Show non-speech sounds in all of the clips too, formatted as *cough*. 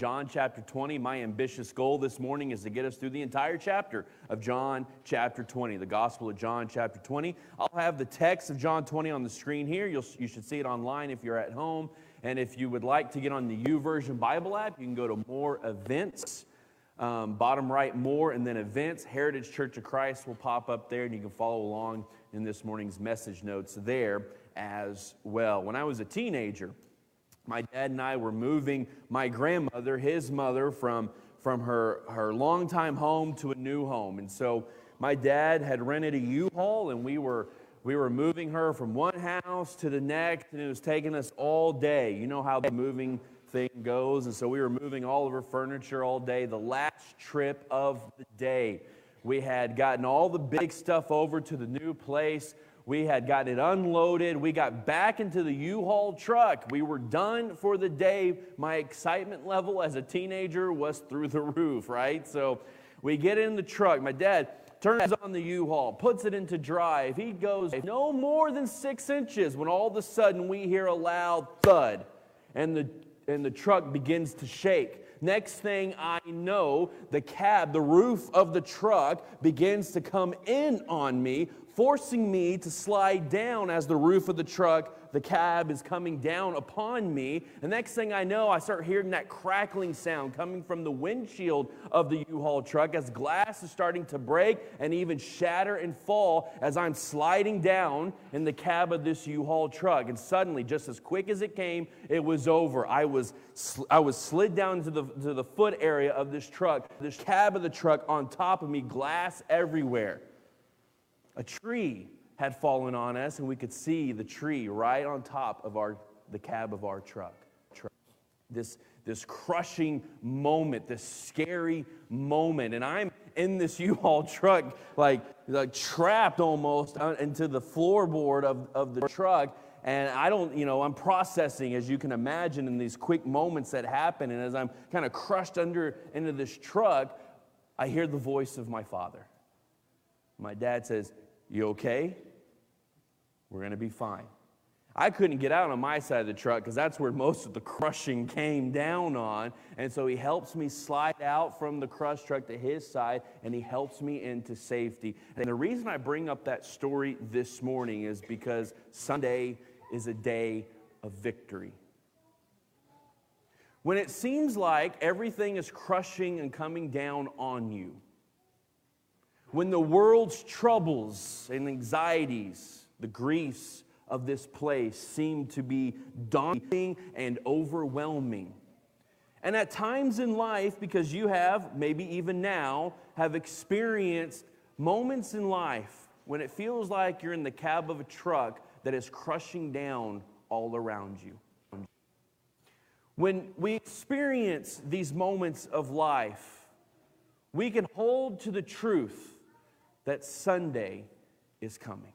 John chapter 20. My ambitious goal this morning is to get us through the entire chapter of John chapter 20, the Gospel of John chapter 20. I'll have the text of John 20 on the screen here. You'll, you should see it online if you're at home. And if you would like to get on the YouVersion Bible app, you can go to More Events, um, bottom right, More, and then Events. Heritage Church of Christ will pop up there, and you can follow along in this morning's message notes there as well. When I was a teenager, my dad and I were moving my grandmother, his mother, from, from her, her longtime home to a new home. And so my dad had rented a U-Haul and we were, we were moving her from one house to the next and it was taking us all day. You know how the moving thing goes. And so we were moving all of her furniture all day. The last trip of the day, we had gotten all the big stuff over to the new place. We had got it unloaded. We got back into the U Haul truck. We were done for the day. My excitement level as a teenager was through the *laughs* roof, right? So we get in the truck. My dad turns on the U Haul, puts it into drive. He goes no more than six inches when all of a sudden we hear a loud thud and the, and the truck begins to shake. Next thing I know, the cab, the roof of the truck begins to come in on me, forcing me to slide down as the roof of the truck, the cab is coming down upon me. The next thing I know, I start hearing that crackling sound coming from the windshield of the U Haul truck as glass is starting to break and even shatter and fall as I'm sliding down in the cab of this U Haul truck. And suddenly, just as quick as it came, it was over. I was, I was slid down to the, to the foot area of this truck, this cab of the truck on top of me, glass everywhere a tree had fallen on us, and we could see the tree right on top of our, the cab of our truck. This, this crushing moment, this scary moment. And I'm in this *laughs* U-Haul truck, like, like trapped almost into the floorboard of, of the truck. And I don't, you know, I'm processing, as you can imagine, in these quick moments that happen. And as I'm kind of crushed under into this truck, I hear the voice of my father. My dad says, You okay? We're going to be fine. I couldn't get out on my side of the truck because that's where most of the crushing came down on. And so he helps me slide out from the crush truck to his side and he helps me into safety. And the reason I bring up that story this morning is because Sunday is a day of victory. When it seems like everything is crushing and coming down on you, when the world's troubles and anxieties, the griefs of this place seem to be daunting and overwhelming. And at times in life, because you have, maybe even now, have experienced moments in life when it feels like you're in the cab of a truck that is crushing down all around you. When we experience these moments of life, we can hold to the truth that Sunday is coming.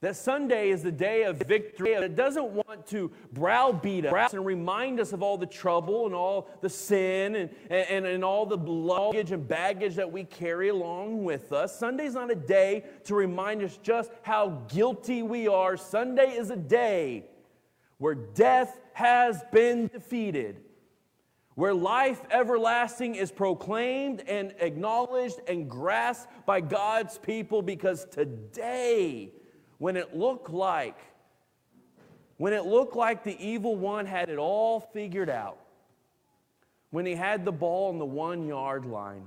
That Sunday is the day of victory. It doesn't want to browbeat us and remind us of all the trouble and all the sin and, and, and all the luggage and baggage that we carry along with us. Sunday's not a day to remind us just how guilty we are. Sunday is a day where death has been defeated where life everlasting is proclaimed and acknowledged and grasped by God's people because today, when it looked like, when it looked like the evil one had it all figured out, when he had the ball on the one yard line,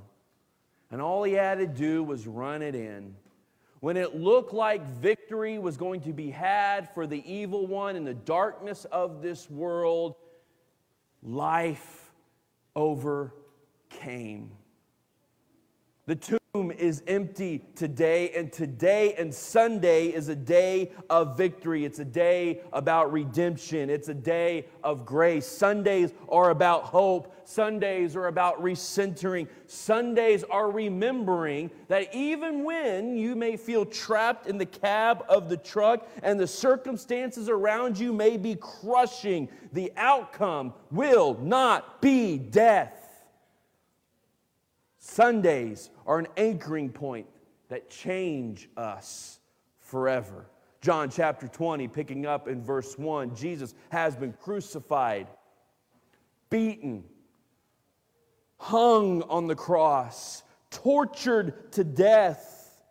and all he had to do was run it in, when it looked like victory was going to be had for the evil one in the darkness of this world, life overcame. The tomb is empty today, and today and Sunday is a day of victory. It's a day about redemption. It's a day of grace. Sundays are about hope. Sundays are about recentering. Sundays are remembering that even when you may feel trapped in the cab of the truck and the circumstances around you may be crushing, the outcome will not be death. Sundays are an anchoring point that change us forever. John chapter 20, picking up in verse 1, Jesus has been crucified. beaten, hung on the cross, tortured to death.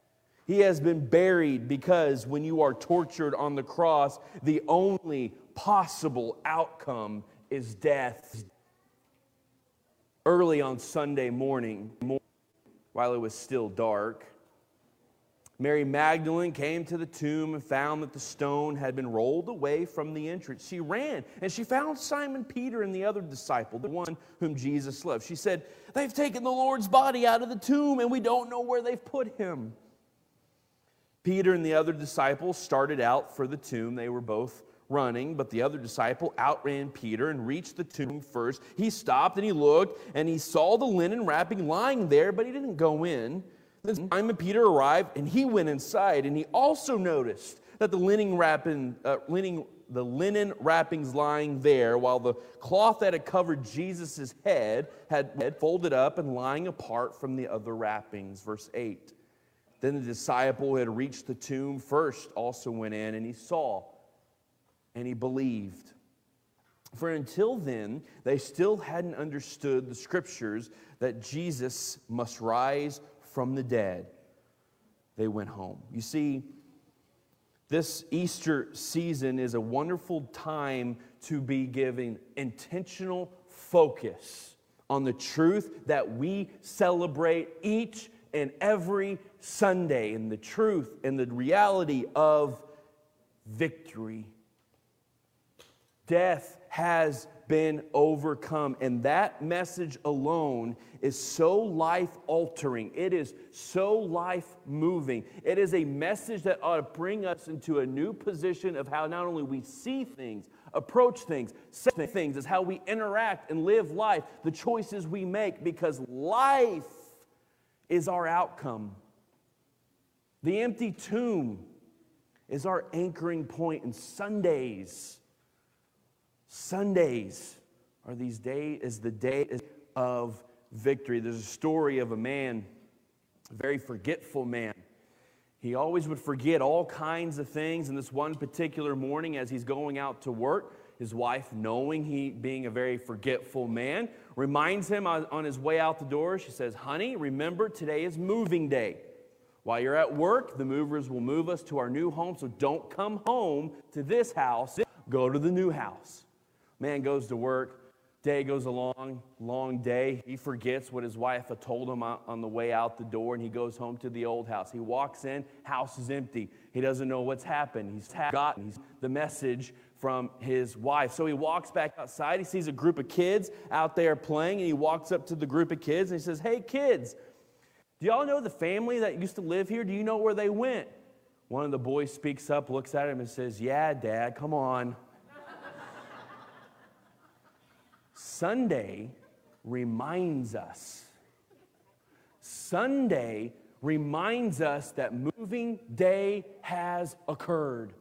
He has been buried because when you are tortured on the cross, the only possible outcome is death. Early on Sunday morning, while it was still dark, Mary Magdalene came to the tomb and found that the stone had been rolled away from the entrance. She ran and she found Simon Peter and the other disciple, the one whom Jesus loved. She said, They've taken the Lord's body out of the tomb and we don't know where they've put him. Peter and the other disciple started out for the tomb. They were both running, but the other disciple outran Peter and reached the tomb first. He stopped and he looked and he saw the linen wrapping lying there, but he didn't go in. Then Simon Peter arrived and he went inside and he also noticed that the linen wrapping, uh, linen, the linen wrappings lying there, while the cloth that had covered Jesus' head had, had folded up and lying apart from the other wrappings. Verse 8. Then the disciple who had reached the tomb first also went in and he saw and he believed. For until then, they still hadn't understood the scriptures that Jesus must rise from the dead, they went home. You see, this Easter season is a wonderful time to be giving intentional focus on the truth that we celebrate each and every Sunday, and the truth and the reality of victory. Death has been overcome. And that message alone is so life altering. It is so life moving. It is a message that ought to bring us into a new position of how not only we see things, approach things, say things, is how we interact and live life, the choices we make, because life is our outcome. The empty tomb is our anchoring point, and Sundays Sundays are these days is the day of victory. There's a story of a man, a very forgetful man. He always would forget all kinds of things. And this one particular morning, as he's going out to work, his wife, knowing he being a very forgetful man, reminds him on his way out the door. She says, Honey, remember today is moving day. While you're at work, the movers will move us to our new home. So don't come home to this house, go to the new house. Man goes to work, day goes along, long day. He forgets what his wife had told him on the way out the door, and he goes home to the old house. He walks in, house is empty. He doesn't know what's happened. He's forgotten He's the message from his wife. So he walks back outside. He sees a group of kids out there playing, and he walks up to the group of kids and he says, Hey, kids, do y'all know the family that used to live here? Do you know where they went? One of the boys speaks up, looks at him, and says, Yeah, Dad, come on. Sunday reminds us. Sunday reminds us that moving day has occurred.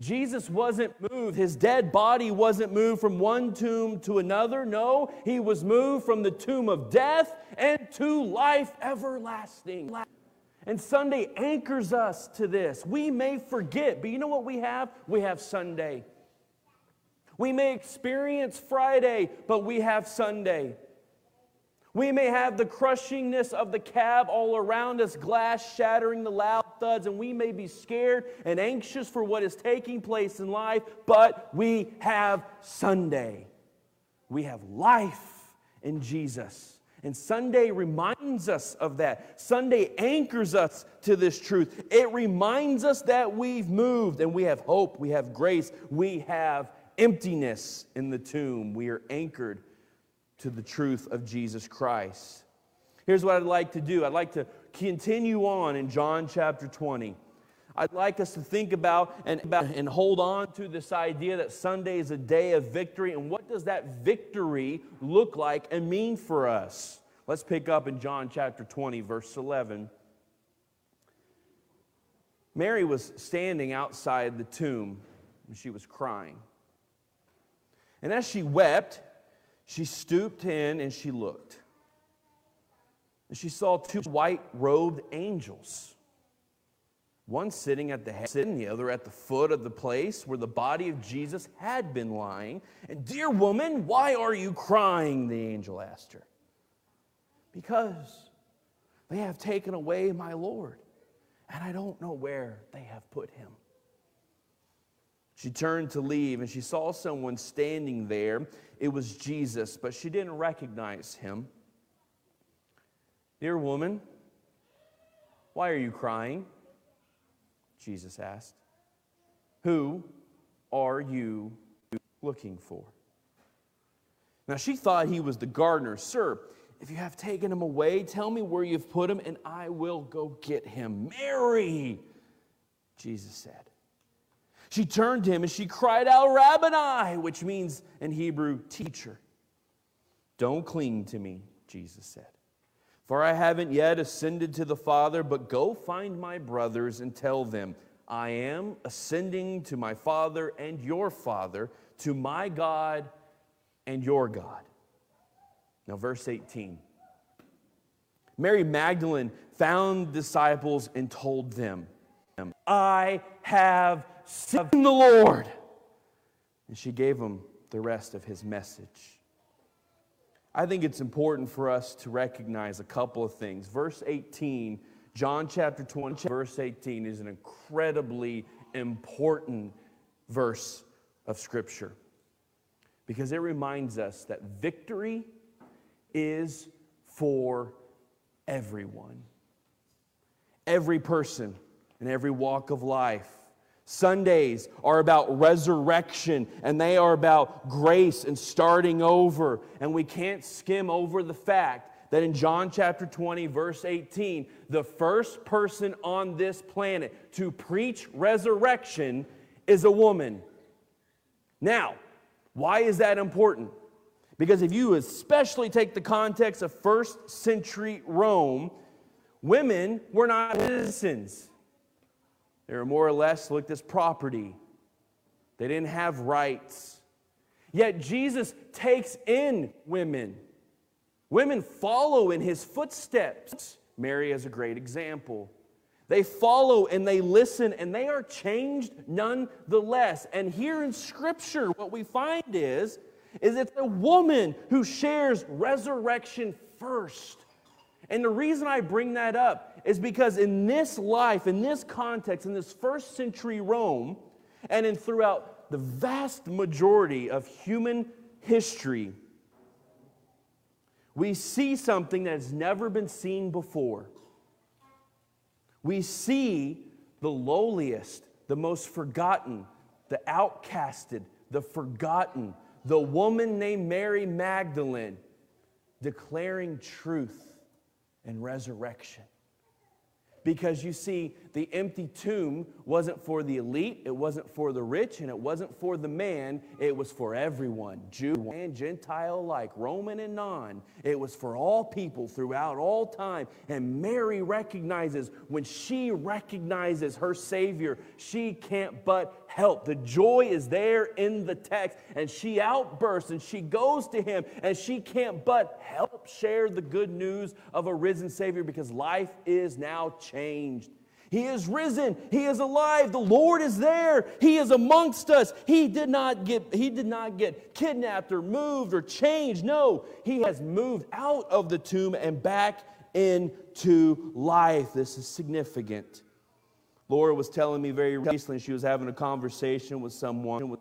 Jesus wasn't moved. His dead body wasn't moved from one tomb to another. No, he was moved from the tomb of death and to life everlasting. And Sunday anchors us to this. We may forget, but you know what we have? We have Sunday. We may experience Friday, but we have Sunday. We may have the crushingness of the cab all around us, glass shattering, the loud thuds, and we may be scared and anxious for what is taking place in life, but we have Sunday. We have life in Jesus. And Sunday reminds us of that. Sunday anchors us to this truth. It reminds us that we've moved and we have hope, we have grace, we have emptiness in the tomb. We are anchored to the truth of Jesus Christ. Here's what I'd like to do I'd like to continue on in John chapter 20. I'd like us to think about and, and hold on to this idea that Sunday is a day of victory. And what does that victory look like and mean for us? Let's pick up in John chapter 20, verse 11. Mary was standing outside the tomb and she was crying. And as she wept, she stooped in and she looked. And she saw two white robed angels one sitting at the head, and the other at the foot of the place where the body of Jesus had been lying. And, dear woman, why are you crying? The angel asked her. Because they have taken away my Lord, and I don't know where they have put him. She turned to leave, and she saw someone standing there. It was Jesus, but she didn't recognize him. Dear woman, why are you crying? Jesus asked. Who are you looking for? Now she thought he was the gardener. Sir, if you have taken him away, tell me where you've put him, and I will go get him. Mary, Jesus said. She turned to him and she cried out, Rabboni, which means in Hebrew, teacher. Don't cling to me, Jesus said. For I haven't yet ascended to the Father, but go find my brothers and tell them, I am ascending to my Father and your Father, to my God and your God. Now, verse 18. Mary Magdalene found disciples and told them, I have seen the Lord. And she gave him the rest of his message. I think it's important for us to recognize a couple of things. Verse 18, John chapter 20, verse 18 is an incredibly important verse of Scripture because it reminds us that victory is for everyone. Every person in every walk of life. Sundays are about resurrection and they are about grace and starting over. And we can't skim over the fact that in John chapter 20, verse 18, the first person on this planet to preach resurrection is a woman. Now, why is that important? Because if you especially take the context of first century Rome, women were not citizens. They were more or less looked as property. They didn't have rights. Yet Jesus takes in women. Women follow in his footsteps. Mary is a great example. They follow and they listen and they are changed nonetheless. And here in Scripture, what we find is is it's a woman who shares resurrection first. And the reason I bring that up is because in this life, in this context, in this first century Rome, and in throughout the vast majority of human history, we see something that has never been seen before. We see the lowliest, the most forgotten, the outcasted, the forgotten, the woman named Mary Magdalene declaring truth and resurrection. Because you see, the empty tomb wasn't for the elite, it wasn't for the rich, and it wasn't for the man, it was for everyone Jew and Gentile alike, Roman and non. It was for all people throughout all time. And Mary recognizes when she recognizes her Savior, she can't but help. The joy is there in the text, and she outbursts and she goes to him, and she can't but help share the good news of a risen Savior because life is now changed. He is risen. He is alive. The Lord is there. He is amongst us. He did not get, he did not get kidnapped or moved or changed. No, he has moved out of the tomb and back into life. This is significant. Laura was telling me very recently she was having a conversation with someone,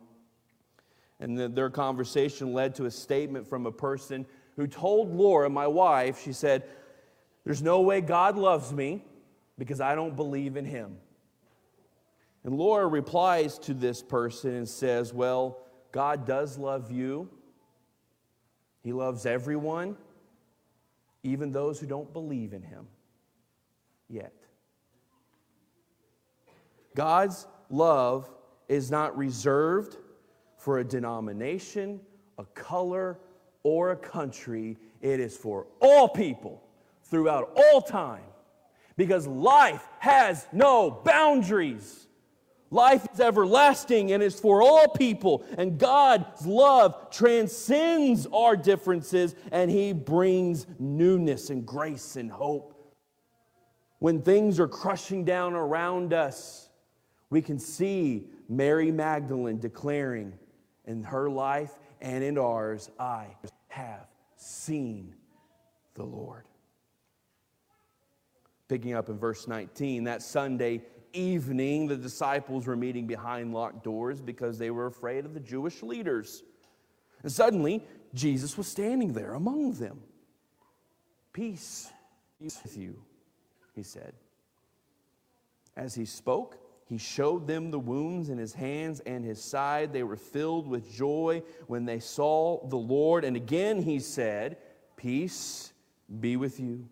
and the, their conversation led to a statement from a person who told Laura, my wife, she said, There's no way God loves me because I don't believe in him. And Laura replies to this person and says, Well, God does love you. He loves everyone, even those who don't believe in him yet. God's love is not reserved for a denomination, a color, or a country. It is for all people throughout all time because life has no boundaries. Life is everlasting and is for all people, and God's love transcends our differences and He brings newness and grace and hope. when things are crushing down around us, we can see Mary Magdalene declaring in her life and in ours, I have seen the Lord. Picking up in verse 19, that Sunday evening, the disciples were meeting behind locked doors because they were afraid of the Jewish leaders. And suddenly, Jesus was standing there among them. Peace with you, he said. As he spoke, he showed them the wounds in his hands and his side. They were filled with joy when they saw the Lord. And again he said, Peace be with you.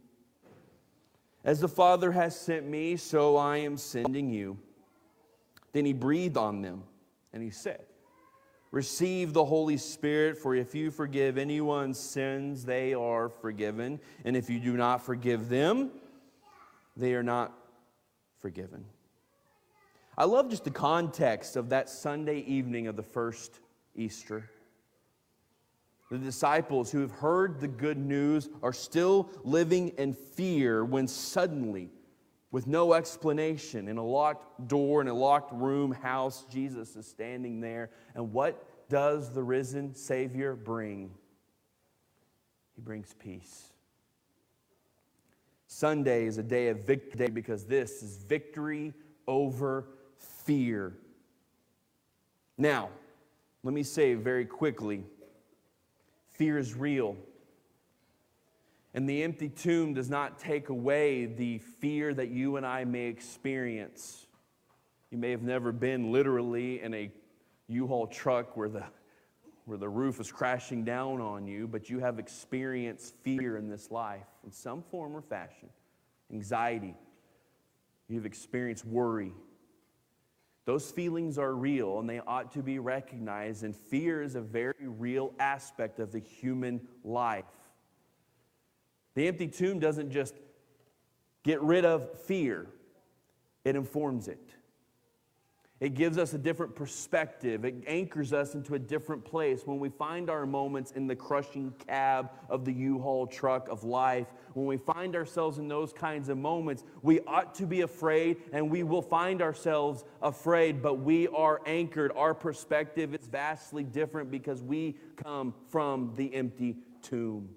As the Father has sent me, so I am sending you. Then he breathed on them and he said, Receive the Holy Spirit, for if you forgive anyone's sins, they are forgiven. And if you do not forgive them, they are not forgiven. I love just the context of that Sunday evening of the first Easter. The disciples who have heard the good news are still living in fear when suddenly, with no explanation, in a locked door, in a locked room, house, Jesus is standing there. And what does the risen Savior bring? He brings peace. Sunday is a day of victory because this is victory over fear. Now, let me say very quickly Fear is real. And the empty tomb does not take away the fear that you and I may experience. You may have never been literally in a U-Haul truck where the, where the roof is crashing down on you, but you have experienced fear in this life in some form or fashion. Anxiety. You've experienced worry. Those feelings are real and they ought to be recognized, and fear is a very real aspect of the human life. The empty tomb doesn't just get rid of fear, it informs it. It gives us a different perspective. It anchors us into a different place. When we find our moments in the crushing cab of the U Haul truck of life, when we find ourselves in those kinds of moments, we ought to be afraid and we will find ourselves afraid, but we are anchored. Our perspective is vastly different because we come from the empty tomb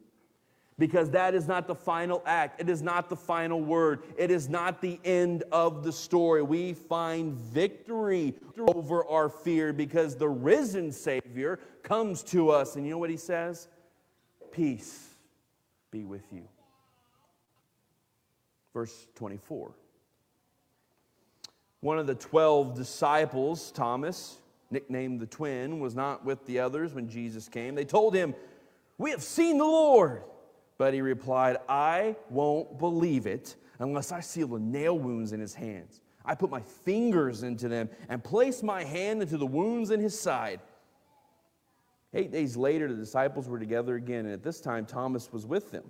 because that is not the final act. It is not the final word. It is not the end of the story. We find victory over our fear because the risen Savior comes to us. And you know what he says? Peace be with you. Verse 24. One of the 12 disciples, Thomas, nicknamed the twin, was not with the others when Jesus came. They told him, We have seen the Lord. But he replied, I won't believe it unless I see the nail wounds in his hands. I put my fingers into them and place my hand into the wounds in his side. Eight days later, the disciples were together again, and at this time, Thomas was with them.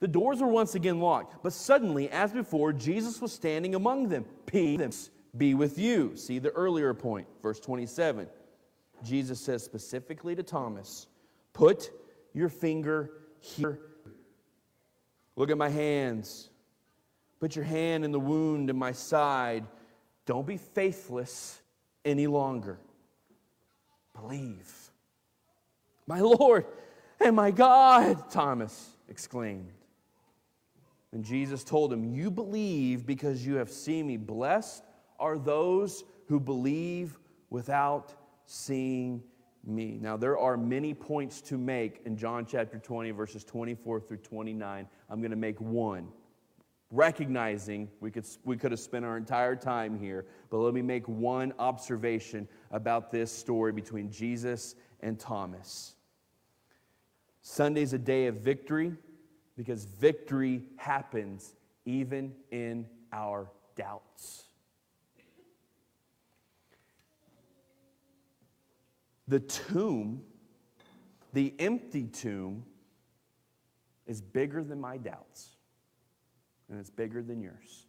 The doors were once again locked, but suddenly, as before, Jesus was standing among them. Peace be with you. See the earlier point, verse 27. Jesus says specifically to Thomas, Put your finger here. Look at my hands. Put your hand in the wound in my side. Don't be faithless any longer. Believe. My Lord and my God, Thomas exclaimed. And Jesus told him, You believe because you have seen me. Blessed are those who believe without seeing me. Now, there are many points to make in John chapter 20, verses 24 through 29. I'm going to make one. Recognizing we could, we could have spent our entire time here, but let me make one observation about this story between Jesus and Thomas. Sunday's a day of victory because victory happens even in our doubts. The tomb, the empty tomb, is bigger than my doubts, and it's bigger than yours.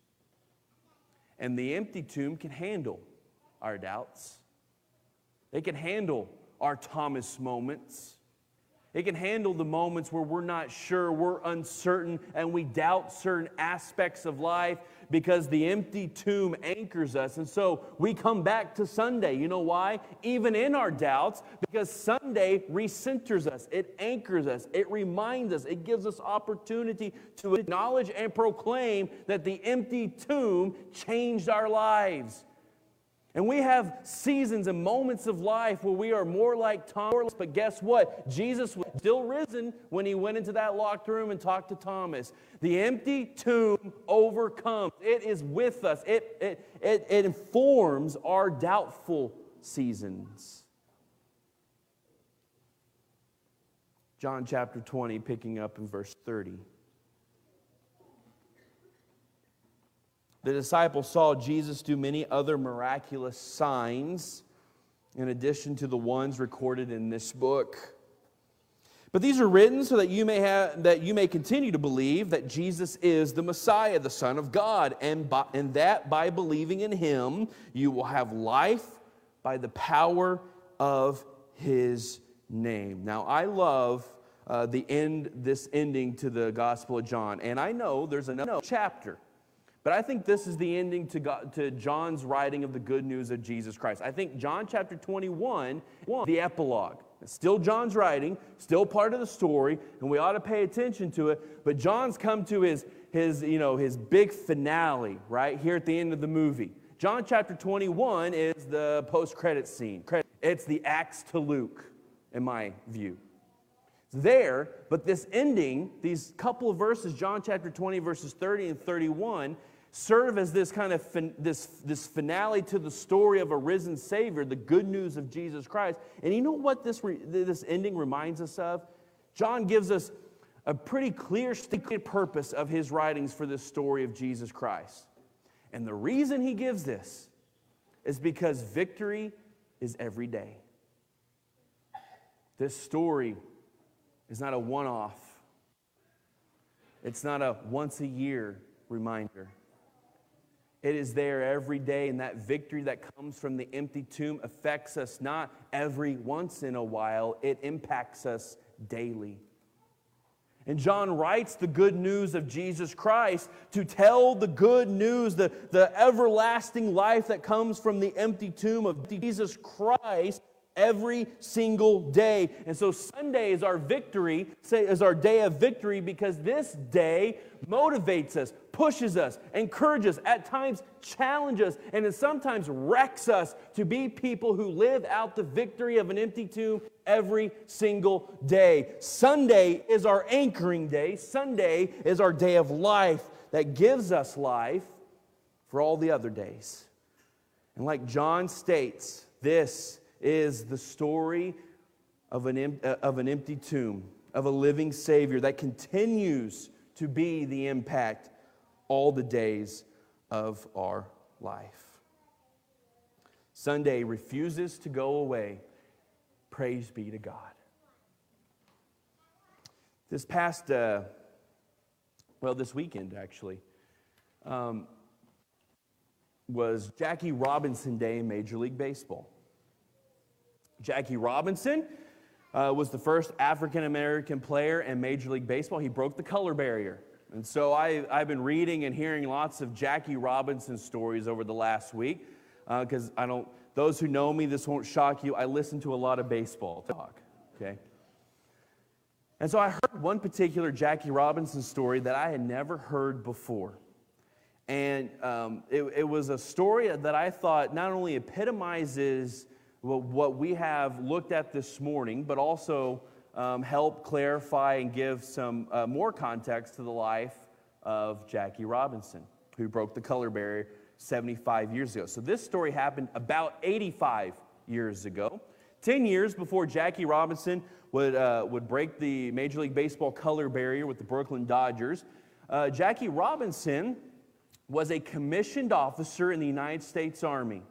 And the empty tomb can handle our doubts, it can handle our Thomas moments. It can handle the moments where we're not sure, we're uncertain, and we doubt certain aspects of life because the empty tomb anchors us. And so we come back to Sunday. You know why? Even in our doubts, because Sunday recenters us, it anchors us, it reminds us, it gives us opportunity to acknowledge and proclaim that the empty tomb changed our lives. And we have seasons and moments of life where we are more like Thomas. But guess what? Jesus was still risen when he went into that locked room and talked to Thomas. The empty tomb overcomes, it is with us, it, it, it, it informs our doubtful seasons. John chapter 20, picking up in verse 30. The disciples saw Jesus do many other miraculous signs in addition to the ones recorded in this book. But these are written so that you may have that you may continue to believe that Jesus is the Messiah, the Son of God, and, by, and that by believing in him you will have life by the power of his name. Now I love uh, the end, this ending to the Gospel of John, and I know there's another chapter but I think this is the ending to, God, to John's writing of the good news of Jesus Christ. I think John chapter 21, the epilogue. It's still John's writing, still part of the story, and we ought to pay attention to it. But John's come to his, his, you know, his big finale, right, here at the end of the movie. John chapter 21 is the post credit scene. It's the Acts to Luke, in my view. It's there, but this ending, these couple of verses, John chapter 20, verses 30 and 31, serve as this kind of fin- this, this finale to the story of a risen Savior, the good news of Jesus Christ. And you know what this, re- this ending reminds us of? John gives us a pretty clear stated purpose of his writings for this story of Jesus Christ. And the reason he gives this is because victory is every day. This story is not a one off, it's not a once a year reminder. It is there every day, and that victory that comes from the empty tomb affects us not every once in a while, it impacts us daily. And John writes the good news of Jesus Christ to tell the good news, the, the everlasting life that comes from the empty tomb of Jesus Christ every single day. And so Sunday is our victory, say is our day of victory because this day motivates us, pushes us, encourages, at times challenges, us, and sometimes wrecks us to be people who live out the victory of an empty tomb every single day. Sunday is our anchoring day. Sunday is our day of life that gives us life for all the other days. And like John states, this is the story of an, uh, of an empty tomb, of a living Savior that continues to be the impact all the days of our life. Sunday refuses to go away. Praise be to God. This past, uh, well, this weekend actually, um, was Jackie Robinson Day in Major League Baseball. Jackie Robinson uh, was the first African American player in Major League Baseball. He broke the color barrier. And so I, I've been reading and hearing lots of Jackie Robinson stories over the last week because uh, I don't, those who know me, this won't shock you. I listen to a lot of baseball talk, okay? And so I heard one particular Jackie Robinson story that I had never heard before. And um, it, it was a story that I thought not only epitomizes what we have looked at this morning, but also um, help clarify and give some uh, more context to the life of Jackie Robinson, who broke the color barrier 75 years ago. So, this story happened about 85 years ago. 10 years before Jackie Robinson would, uh, would break the Major League Baseball color barrier with the Brooklyn Dodgers, uh, Jackie Robinson was a commissioned officer in the United States Army.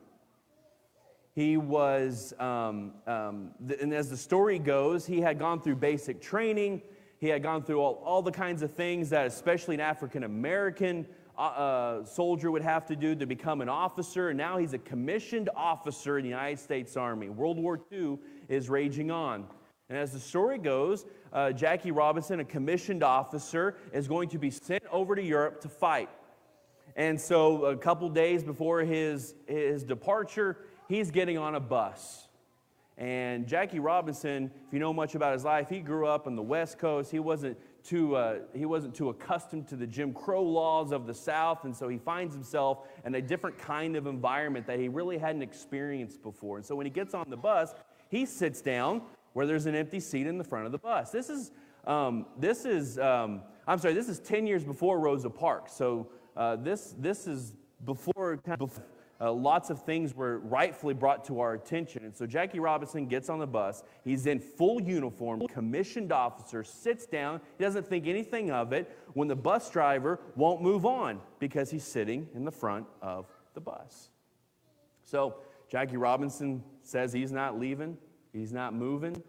He was, um, um, and as the story goes, he had gone through basic training. He had gone through all, all the kinds of things that, especially an African American uh, uh, soldier would have to do to become an officer. And now he's a commissioned officer in the United States Army. World War II is raging on. And as the story goes, uh, Jackie Robinson, a commissioned officer, is going to be sent over to Europe to fight. And so, a couple days before his, his departure, he's getting on a bus. And Jackie Robinson, if you know much about his life, he grew up on the West Coast. He wasn't too, uh, he wasn't too accustomed to the Jim Crow laws of the South, and so he finds himself in a different kind of environment that he really hadn't experienced before. And so when he gets on the bus, he sits down where there's an empty seat in the front of the bus. This is, um, this is um, I'm sorry, this is 10 years before Rosa Parks. So uh, this, this is before, kind of before uh, lots of things were rightfully brought to our attention. And so Jackie Robinson gets on the bus. He's in full uniform, commissioned officer, sits down. He doesn't think anything of it when the bus driver won't move on because he's sitting in the front of the bus. So Jackie Robinson says he's not leaving, he's not moving.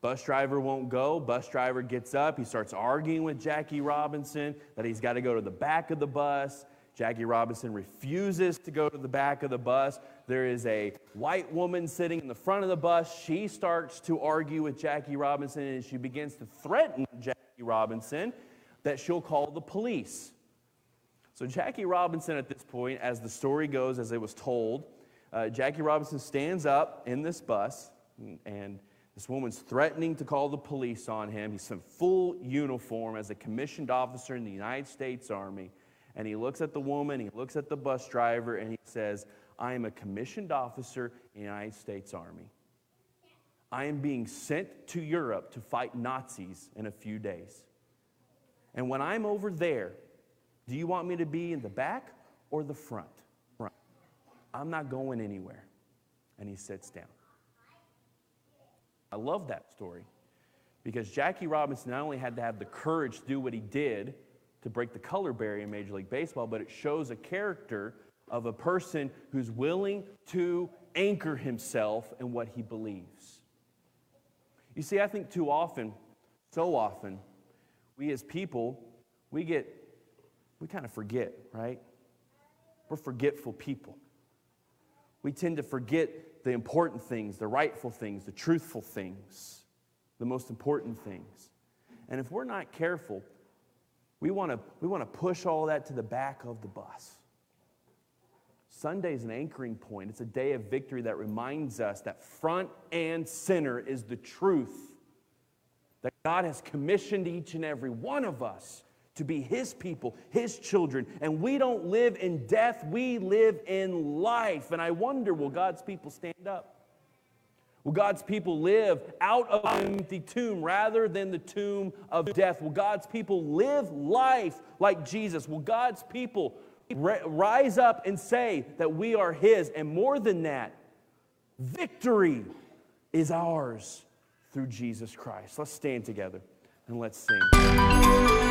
Bus driver won't go. Bus driver gets up. He starts arguing with Jackie Robinson that he's got to go to the back of the bus. Jackie Robinson refuses to go to the back of the bus. There is a white woman sitting in the front of the bus. She starts to argue with Jackie Robinson and she begins to threaten Jackie Robinson that she'll call the police. So, Jackie Robinson, at this point, as the story goes, as it was told, uh, Jackie Robinson stands up in this bus and this woman's threatening to call the police on him. He's in full uniform as a commissioned officer in the United States Army and he looks at the woman, he looks at the bus driver, and he says, I am a commissioned officer in the United States Army. I am being sent to Europe to fight Nazis in a few days. And when I'm over there, do you want me to be in the back or the front? Front. I'm not going anywhere. And he sits down. I love that story because Jackie Robinson not only had to have the courage to do what he did, to break the color barrier in Major League Baseball, but it shows a character of a person who's willing to anchor himself in what he believes. You see, I think too often, so often, we as people, we get, we kind of forget, right? We're forgetful people. We tend to forget the important things, the rightful things, the truthful things, the most important things. And if we're not careful, we want to we want to push all that to the back of the bus. Sunday is an anchoring point. It's a day of victory that reminds us that front and center is the truth. That God has commissioned each and every one of us to be His people, His children. And we don't live in death, we live in life. And I wonder will God's people stand up? Will God's people live out of an empty tomb rather than the tomb of death? Will God's people live life like Jesus? Will God's people rise up and say that we are His? And more than that, victory is ours through Jesus Christ. Let's stand together and let's sing.